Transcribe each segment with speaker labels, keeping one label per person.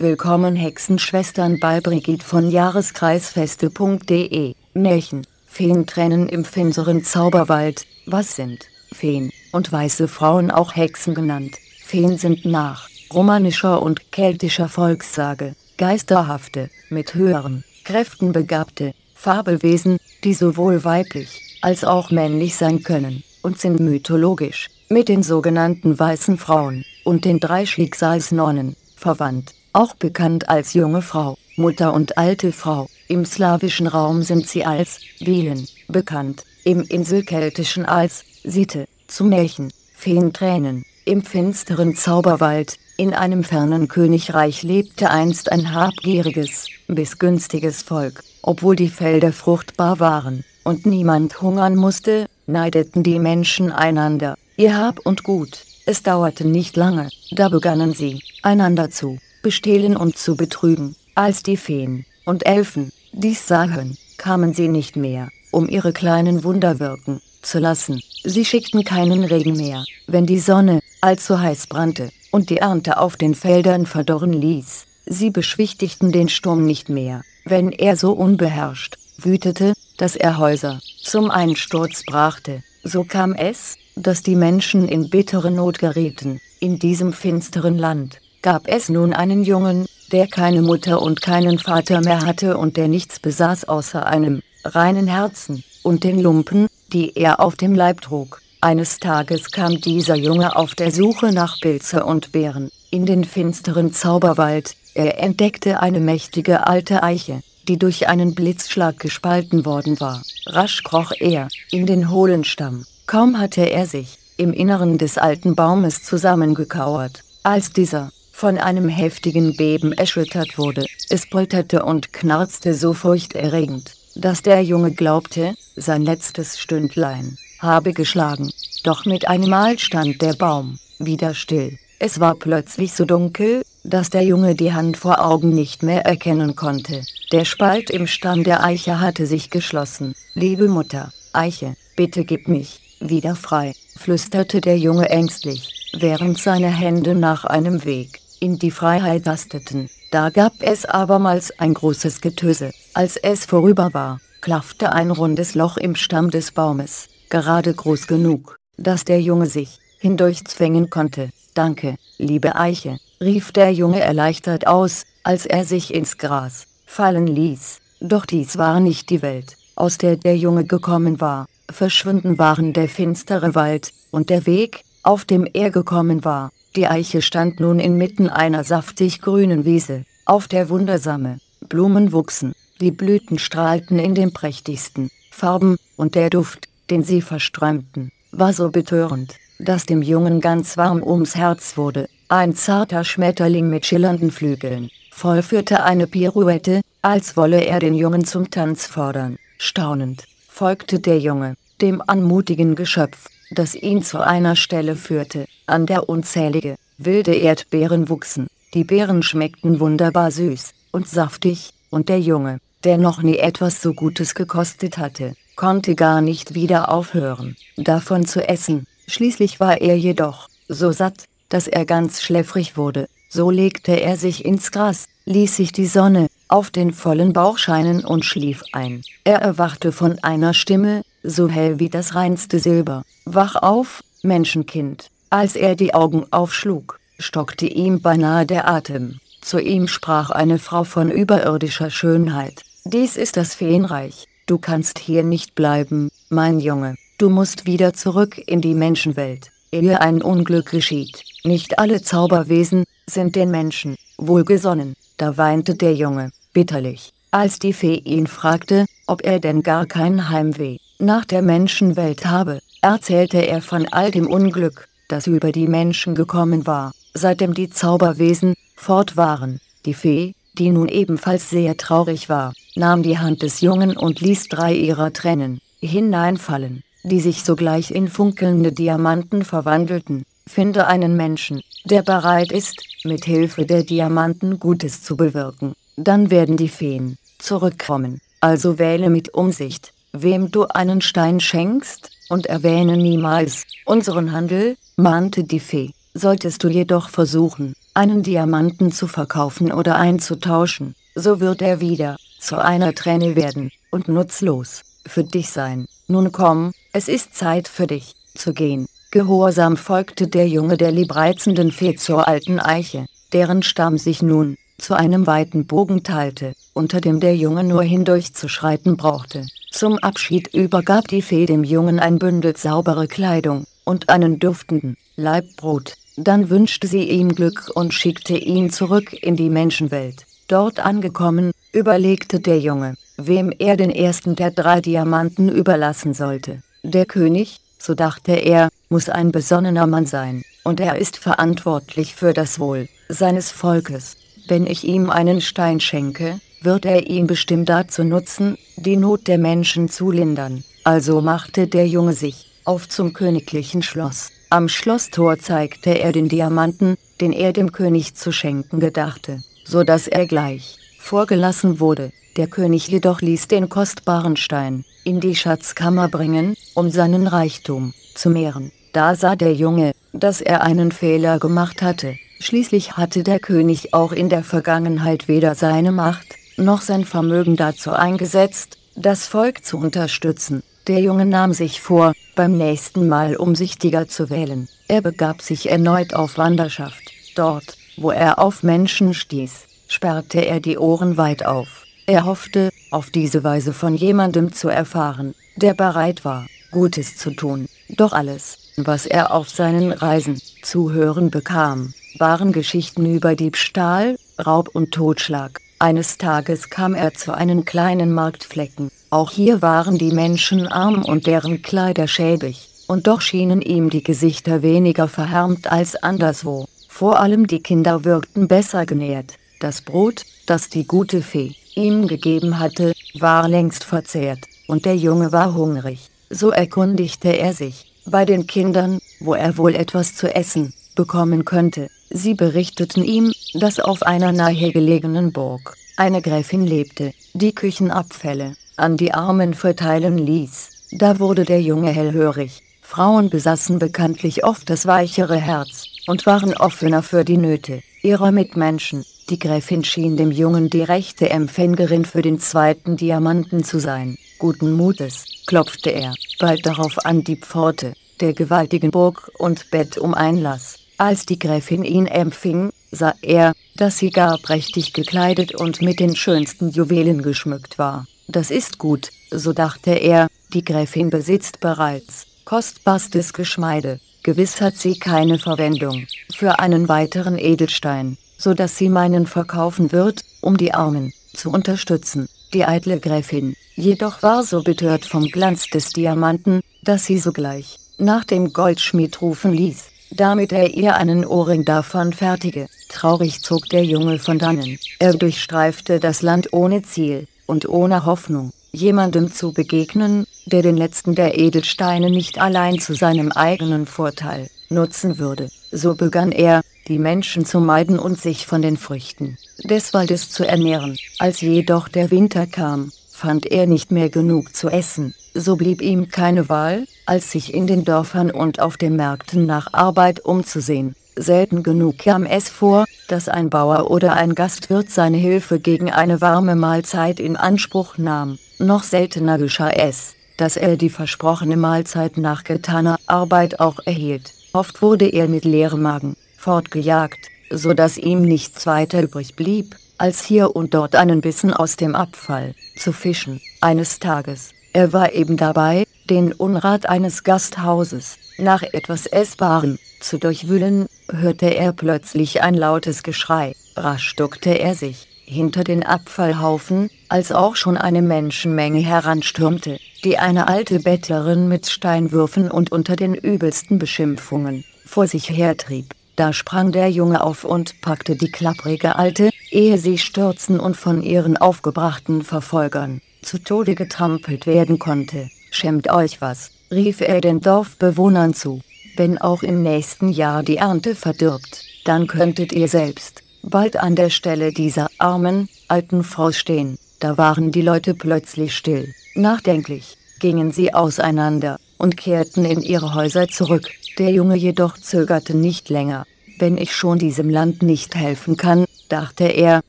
Speaker 1: Willkommen Hexenschwestern bei Brigitte von Jahreskreisfeste.de. Märchen, Feentränen im finsteren Zauberwald. Was sind Feen und weiße Frauen auch Hexen genannt? Feen sind nach romanischer und keltischer Volkssage geisterhafte, mit höheren Kräften begabte Fabelwesen, die sowohl weiblich als auch männlich sein können und sind mythologisch mit den sogenannten weißen Frauen und den drei Schicksalsnonnen verwandt auch bekannt als junge Frau, Mutter und alte Frau. Im slawischen Raum sind sie als Wielen bekannt, im inselkeltischen als Sitte, zu Märchen, Feentränen. Im finsteren Zauberwald, in einem fernen Königreich lebte einst ein habgieriges, missgünstiges Volk. Obwohl die Felder fruchtbar waren und niemand hungern musste, neideten die Menschen einander, ihr Hab und Gut. Es dauerte nicht lange, da begannen sie, einander zu bestehlen und zu betrügen. Als die Feen und Elfen dies sahen, kamen sie nicht mehr, um ihre kleinen Wunder wirken zu lassen. Sie schickten keinen Regen mehr, wenn die Sonne allzu heiß brannte und die Ernte auf den Feldern verdorren ließ. Sie beschwichtigten den Sturm nicht mehr, wenn er so unbeherrscht wütete, dass er Häuser zum Einsturz brachte. So kam es, dass die Menschen in bittere Not gerieten, in diesem finsteren Land gab es nun einen Jungen, der keine Mutter und keinen Vater mehr hatte und der nichts besaß außer einem reinen Herzen und den Lumpen, die er auf dem Leib trug. Eines Tages kam dieser Junge auf der Suche nach Pilze und Beeren in den finsteren Zauberwald. Er entdeckte eine mächtige alte Eiche, die durch einen Blitzschlag gespalten worden war. Rasch kroch er in den hohlen Stamm. Kaum hatte er sich im Inneren des alten Baumes zusammengekauert, als dieser von einem heftigen Beben erschüttert wurde. Es polterte und knarzte so furchterregend, dass der Junge glaubte, sein letztes Stündlein habe geschlagen. Doch mit einem Mal stand der Baum wieder still. Es war plötzlich so dunkel, dass der Junge die Hand vor Augen nicht mehr erkennen konnte. Der Spalt im Stamm der Eiche hatte sich geschlossen. Liebe Mutter, Eiche, bitte gib mich wieder frei, flüsterte der Junge ängstlich, während seine Hände nach einem Weg in die Freiheit tasteten. Da gab es abermals ein großes Getöse. Als es vorüber war, klaffte ein rundes Loch im Stamm des Baumes, gerade groß genug, dass der Junge sich hindurchzwängen konnte. Danke, liebe Eiche, rief der Junge erleichtert aus, als er sich ins Gras fallen ließ. Doch dies war nicht die Welt, aus der der Junge gekommen war. Verschwunden waren der finstere Wald und der Weg, auf dem er gekommen war. Die Eiche stand nun inmitten einer saftig grünen Wiese, auf der wundersame Blumen wuchsen, die Blüten strahlten in den prächtigsten Farben, und der Duft, den sie verströmten, war so betörend, dass dem Jungen ganz warm ums Herz wurde. Ein zarter Schmetterling mit schillernden Flügeln vollführte eine Pirouette, als wolle er den Jungen zum Tanz fordern. Staunend folgte der Junge, dem anmutigen Geschöpf, das ihn zu einer Stelle führte, an der unzählige, wilde Erdbeeren wuchsen. Die Beeren schmeckten wunderbar süß und saftig, und der Junge, der noch nie etwas so Gutes gekostet hatte, konnte gar nicht wieder aufhören, davon zu essen. Schließlich war er jedoch so satt, dass er ganz schläfrig wurde. So legte er sich ins Gras, ließ sich die Sonne auf den vollen Bauch scheinen und schlief ein. Er erwachte von einer Stimme, so hell wie das reinste Silber. Wach auf, Menschenkind. Als er die Augen aufschlug, stockte ihm beinahe der Atem. Zu ihm sprach eine Frau von überirdischer Schönheit. Dies ist das Feenreich. Du kannst hier nicht bleiben, mein Junge. Du musst wieder zurück in die Menschenwelt, ehe ein Unglück geschieht. Nicht alle Zauberwesen sind den Menschen wohlgesonnen. Da weinte der Junge, bitterlich, als die Fee ihn fragte, ob er denn gar kein Heimweh nach der Menschenwelt habe, erzählte er von all dem Unglück, das über die Menschen gekommen war, seitdem die Zauberwesen fort waren. Die Fee, die nun ebenfalls sehr traurig war, nahm die Hand des Jungen und ließ drei ihrer Tränen hineinfallen, die sich sogleich in funkelnde Diamanten verwandelten. Finde einen Menschen, der bereit ist, mit Hilfe der Diamanten Gutes zu bewirken, dann werden die Feen zurückkommen. Also wähle mit Umsicht, wem du einen Stein schenkst, und erwähne niemals unseren Handel, mahnte die Fee. Solltest du jedoch versuchen, einen Diamanten zu verkaufen oder einzutauschen, so wird er wieder zu einer Träne werden und nutzlos für dich sein. Nun komm, es ist Zeit für dich zu gehen. Gehorsam folgte der Junge der liebreizenden Fee zur alten Eiche, deren Stamm sich nun zu einem weiten Bogen teilte, unter dem der Junge nur hindurchzuschreiten brauchte. Zum Abschied übergab die Fee dem Jungen ein Bündel saubere Kleidung und einen duftenden Leibbrot. Dann wünschte sie ihm Glück und schickte ihn zurück in die Menschenwelt. Dort angekommen, überlegte der Junge, wem er den ersten der drei Diamanten überlassen sollte. Der König, so dachte er, muss ein besonnener Mann sein, und er ist verantwortlich für das Wohl seines Volkes. Wenn ich ihm einen Stein schenke, wird er ihn bestimmt dazu nutzen, die Not der Menschen zu lindern. Also machte der Junge sich auf zum königlichen Schloss. Am Schlosstor zeigte er den Diamanten, den er dem König zu schenken gedachte, so dass er gleich vorgelassen wurde. Der König jedoch ließ den kostbaren Stein in die Schatzkammer bringen, um seinen Reichtum zu mehren. Da sah der Junge, dass er einen Fehler gemacht hatte. Schließlich hatte der König auch in der Vergangenheit weder seine Macht, noch sein Vermögen dazu eingesetzt, das Volk zu unterstützen. Der Junge nahm sich vor, beim nächsten Mal umsichtiger zu wählen. Er begab sich erneut auf Wanderschaft. Dort, wo er auf Menschen stieß, sperrte er die Ohren weit auf. Er hoffte, auf diese Weise von jemandem zu erfahren, der bereit war, Gutes zu tun. Doch alles, was er auf seinen Reisen zu hören bekam, waren Geschichten über Diebstahl, Raub und Totschlag. Eines Tages kam er zu einem kleinen Marktflecken. Auch hier waren die Menschen arm und deren Kleider schäbig, und doch schienen ihm die Gesichter weniger verhärmt als anderswo. Vor allem die Kinder wirkten besser genährt. Das Brot, das die gute Fee ihm gegeben hatte, war längst verzehrt, und der Junge war hungrig. So erkundigte er sich bei den Kindern, wo er wohl etwas zu essen bekommen könnte. Sie berichteten ihm, dass auf einer nahegelegenen Burg eine Gräfin lebte, die Küchenabfälle an die Armen verteilen ließ. Da wurde der Junge hellhörig. Frauen besaßen bekanntlich oft das weichere Herz und waren offener für die Nöte ihrer Mitmenschen. Die Gräfin schien dem Jungen die rechte Empfängerin für den zweiten Diamanten zu sein. Guten Mutes klopfte er bald darauf an die Pforte der gewaltigen Burg und bett um Einlass. Als die Gräfin ihn empfing, sah er, dass sie gar prächtig gekleidet und mit den schönsten Juwelen geschmückt war. Das ist gut, so dachte er, die Gräfin besitzt bereits kostbarstes Geschmeide. Gewiss hat sie keine Verwendung für einen weiteren Edelstein, so dass sie meinen verkaufen wird, um die Armen zu unterstützen. Die eitle Gräfin jedoch war so betört vom Glanz des Diamanten, dass sie sogleich nach dem Goldschmied rufen ließ, damit er ihr einen Ohrring davon fertige. Traurig zog der Junge von dannen. Er durchstreifte das Land ohne Ziel und ohne Hoffnung, jemandem zu begegnen, der den letzten der Edelsteine nicht allein zu seinem eigenen Vorteil nutzen würde. So begann er, die Menschen zu meiden und sich von den Früchten des Waldes zu ernähren. Als jedoch der Winter kam, fand er nicht mehr genug zu essen. So blieb ihm keine Wahl, als sich in den Dörfern und auf den Märkten nach Arbeit umzusehen. Selten genug kam es vor, dass ein Bauer oder ein Gastwirt seine Hilfe gegen eine warme Mahlzeit in Anspruch nahm. Noch seltener geschah es, dass er die versprochene Mahlzeit nach getaner Arbeit auch erhielt. Oft wurde er mit leerem Magen fortgejagt, so dass ihm nichts weiter übrig blieb, als hier und dort einen Bissen aus dem Abfall zu fischen. Eines Tages, er war eben dabei, den Unrat eines Gasthauses, nach etwas Essbarem, zu durchwühlen, hörte er plötzlich ein lautes Geschrei. Rasch duckte er sich hinter den Abfallhaufen, als auch schon eine Menschenmenge heranstürmte, die eine alte Bettlerin mit Steinwürfen und unter den übelsten Beschimpfungen vor sich hertrieb. Da sprang der Junge auf und packte die klapprige Alte, ehe sie stürzen und von ihren aufgebrachten Verfolgern zu Tode getrampelt werden konnte. Schämt euch was, rief er den Dorfbewohnern zu. Wenn auch im nächsten Jahr die Ernte verdirbt, dann könntet ihr selbst bald an der Stelle dieser armen, alten Frau stehen. Da waren die Leute plötzlich still. Nachdenklich gingen sie auseinander und kehrten in ihre Häuser zurück. Der Junge jedoch zögerte nicht länger. Wenn ich schon diesem Land nicht helfen kann, dachte er,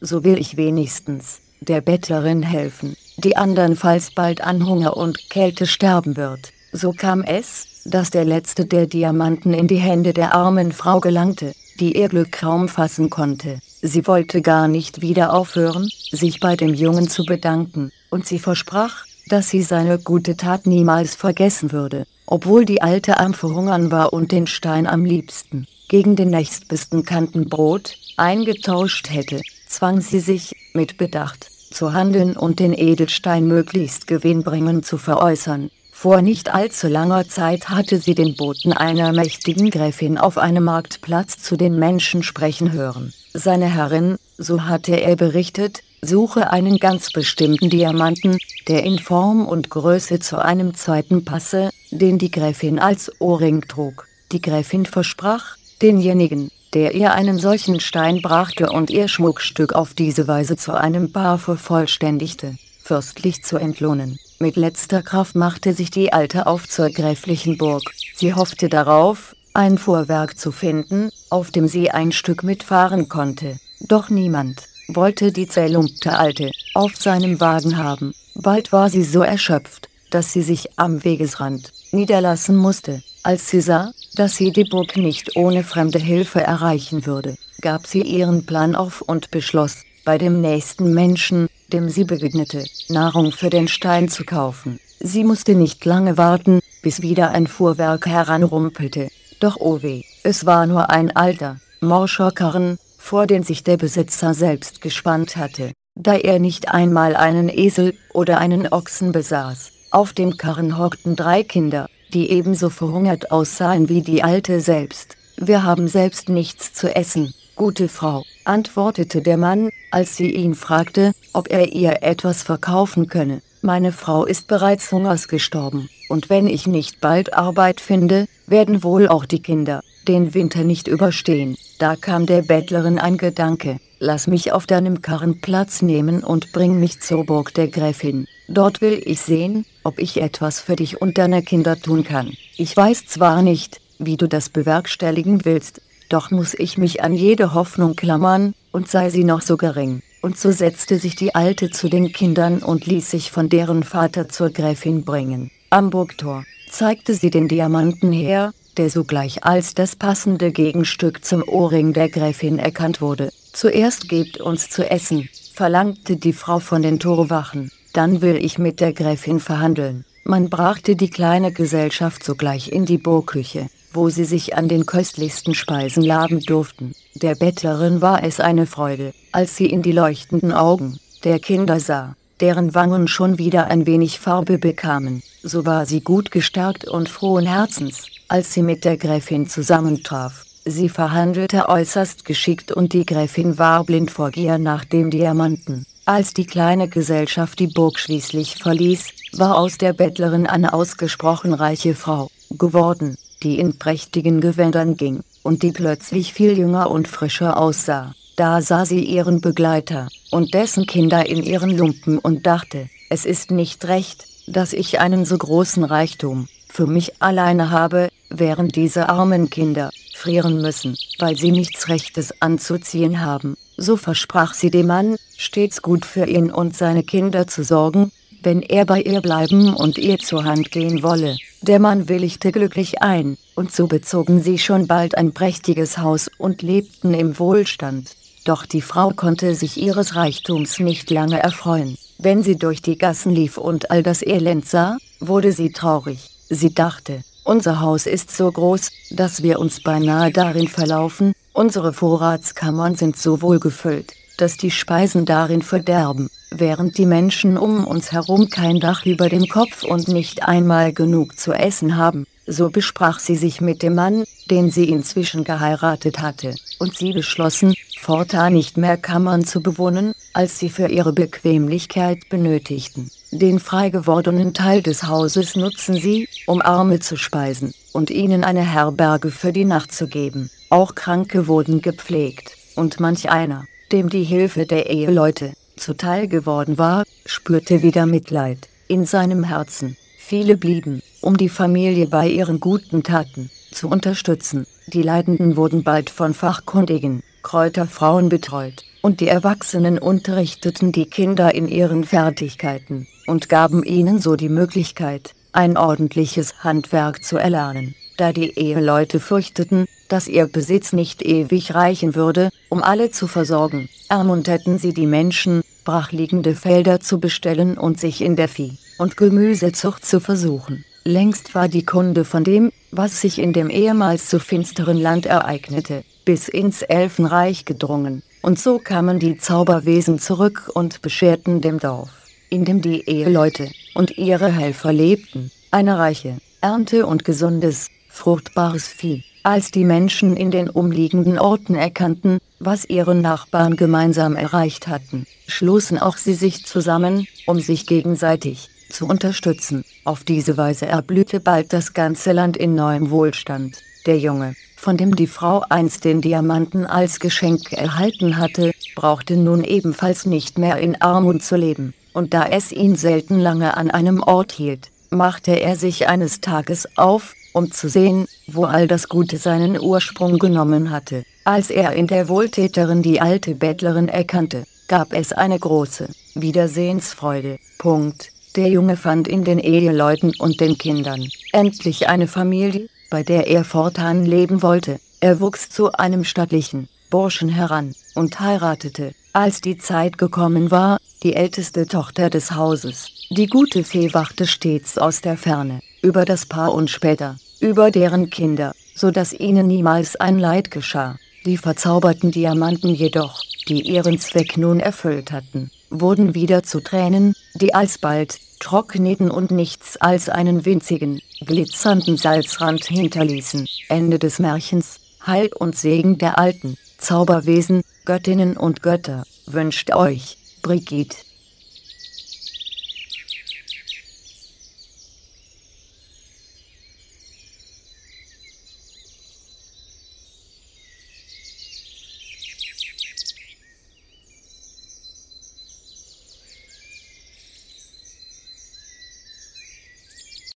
Speaker 1: so will ich wenigstens der Bettlerin helfen, die andernfalls bald an Hunger und Kälte sterben wird. So kam es, dass der letzte der Diamanten in die Hände der armen Frau gelangte, die ihr Glück kaum fassen konnte. Sie wollte gar nicht wieder aufhören, sich bei dem Jungen zu bedanken, und sie versprach, dass sie seine gute Tat niemals vergessen würde, obwohl die Alte am Verhungern war und den Stein am liebsten gegen den nächstbesten Kantenbrot eingetauscht hätte, zwang sie sich, mit Bedacht, zu handeln und den Edelstein möglichst gewinnbringend zu veräußern. Vor nicht allzu langer Zeit hatte sie den Boten einer mächtigen Gräfin auf einem Marktplatz zu den Menschen sprechen hören. Seine Herrin, so hatte er berichtet, suche einen ganz bestimmten Diamanten, der in Form und Größe zu einem zweiten passe, den die Gräfin als Ohrring trug. Die Gräfin versprach, denjenigen, der ihr einen solchen Stein brachte und ihr Schmuckstück auf diese Weise zu einem Paar vervollständigte, fürstlich zu entlohnen. Mit letzter Kraft machte sich die Alte auf zur gräflichen Burg. Sie hoffte darauf, ein Fuhrwerk zu finden, auf dem sie ein Stück mitfahren konnte. Doch niemand wollte die zerlumpte Alte auf seinem Wagen haben. Bald war sie so erschöpft, dass sie sich am Wegesrand niederlassen musste. Als sie sah, dass sie die Burg nicht ohne fremde Hilfe erreichen würde, gab sie ihren Plan auf und beschloss, bei dem nächsten Menschen, dem sie begegnete, Nahrung für den Stein zu kaufen. Sie musste nicht lange warten, bis wieder ein Fuhrwerk heranrumpelte. Doch oh weh, es war nur ein alter, morscher Karren, vor den sich der Besitzer selbst gespannt hatte, da er nicht einmal einen Esel oder einen Ochsen besaß. Auf dem Karren hockten drei Kinder, die ebenso verhungert aussahen wie die Alte selbst. Wir haben selbst nichts zu essen, gute Frau, antwortete der Mann, als sie ihn fragte, ob er ihr etwas verkaufen könne. Meine Frau ist bereits hungers gestorben, und wenn ich nicht bald Arbeit finde, werden wohl auch die Kinder den Winter nicht überstehen. Da kam der Bettlerin ein Gedanke, lass mich auf deinem Karren Platz nehmen und bring mich zur Burg der Gräfin. Dort will ich sehen, ob ich etwas für dich und deine Kinder tun kann. Ich weiß zwar nicht, wie du das bewerkstelligen willst, doch muss ich mich an jede Hoffnung klammern, und sei sie noch so gering. Und so setzte sich die Alte zu den Kindern und ließ sich von deren Vater zur Gräfin bringen. Am Burgtor zeigte sie den Diamanten her, der sogleich als das passende Gegenstück zum Ohrring der Gräfin erkannt wurde. Zuerst gebt uns zu essen, verlangte die Frau von den Torwachen, dann will ich mit der Gräfin verhandeln. Man brachte die kleine Gesellschaft sogleich in die Burgküche, wo sie sich an den köstlichsten Speisen laben durften. Der Bettlerin war es eine Freude, als sie in die leuchtenden Augen der Kinder sah, deren Wangen schon wieder ein wenig Farbe bekamen. So war sie gut gestärkt und frohen Herzens, als sie mit der Gräfin zusammentraf. Sie verhandelte äußerst geschickt und die Gräfin war blind vor Gier nach dem Diamanten. Als die kleine Gesellschaft die Burg schließlich verließ, war aus der Bettlerin eine ausgesprochen reiche Frau geworden, die in prächtigen Gewändern ging, und die plötzlich viel jünger und frischer aussah. Da sah sie ihren Begleiter und dessen Kinder in ihren Lumpen und dachte, es ist nicht recht, dass ich einen so großen Reichtum für mich alleine habe, während diese armen Kinder frieren müssen, weil sie nichts Rechtes anzuziehen haben. So versprach sie dem Mann, stets gut für ihn und seine Kinder zu sorgen, wenn er bei ihr bleiben und ihr zur Hand gehen wolle. Der Mann willigte glücklich ein, und so bezogen sie schon bald ein prächtiges Haus und lebten im Wohlstand. Doch die Frau konnte sich ihres Reichtums nicht lange erfreuen. Wenn sie durch die Gassen lief und all das Elend sah, wurde sie traurig. Sie dachte, unser Haus ist so groß, dass wir uns beinahe darin verlaufen, unsere Vorratskammern sind so wohl gefüllt, dass die Speisen darin verderben, während die Menschen um uns herum kein Dach über dem Kopf und nicht einmal genug zu essen haben. So besprach sie sich mit dem Mann, den sie inzwischen geheiratet hatte, und sie beschlossen, fortan nicht mehr Kammern zu bewohnen, als sie für ihre Bequemlichkeit benötigten. Den frei gewordenen Teil des Hauses nutzen sie, um Arme zu speisen und ihnen eine Herberge für die Nacht zu geben. Auch Kranke wurden gepflegt, und manch einer, dem die Hilfe der Eheleute zuteil geworden war, spürte wieder Mitleid in seinem Herzen. Viele blieben, um die Familie bei ihren guten Taten zu unterstützen. Die Leidenden wurden bald von fachkundigen Kräuterfrauen betreut, und die Erwachsenen unterrichteten die Kinder in ihren Fertigkeiten und gaben ihnen so die Möglichkeit, ein ordentliches Handwerk zu erlernen. Da die Eheleute fürchteten, dass ihr Besitz nicht ewig reichen würde, um alle zu versorgen, ermunterten sie die Menschen, brachliegende Felder zu bestellen und sich in der Vieh- und Gemüsezucht zu versuchen. Längst war die Kunde von dem, was sich in dem ehemals so finsteren Land ereignete, bis ins Elfenreich gedrungen, und so kamen die Zauberwesen zurück und bescherten dem Dorf, in dem die Eheleute und ihre Helfer lebten, eine reiche Ernte und gesundes, fruchtbares Vieh. Als die Menschen in den umliegenden Orten erkannten, was ihre Nachbarn gemeinsam erreicht hatten, schlossen auch sie sich zusammen, um sich gegenseitig zu unterstützen. Auf diese Weise erblühte bald das ganze Land in neuem Wohlstand. Der Junge, von dem die Frau einst den Diamanten als Geschenk erhalten hatte, brauchte nun ebenfalls nicht mehr in Armut zu leben, und da es ihn selten lange an einem Ort hielt, machte er sich eines Tages auf, um zu sehen, wo all das Gute seinen Ursprung genommen hatte. Als er in der Wohltäterin die alte Bettlerin erkannte, gab es eine große Wiedersehensfreude. Punkt. Der Junge fand in den Eheleuten und den Kindern endlich eine Familie, bei der er fortan leben wollte. Er wuchs zu einem stattlichen Burschen heran und heiratete, als die Zeit gekommen war, die älteste Tochter des Hauses. Die gute Fee wachte stets aus der Ferne über das Paar und später über deren Kinder, so dass ihnen niemals ein Leid geschah. Die verzauberten Diamanten jedoch, die ihren Zweck nun erfüllt hatten, wurden wieder zu Tränen, die alsbald trockneten und nichts als einen winzigen, glitzernden Salzrand hinterließen. Ende des Märchens, Heil und Segen der alten Zauberwesen, Göttinnen und Götter, wünscht euch, Brigitte.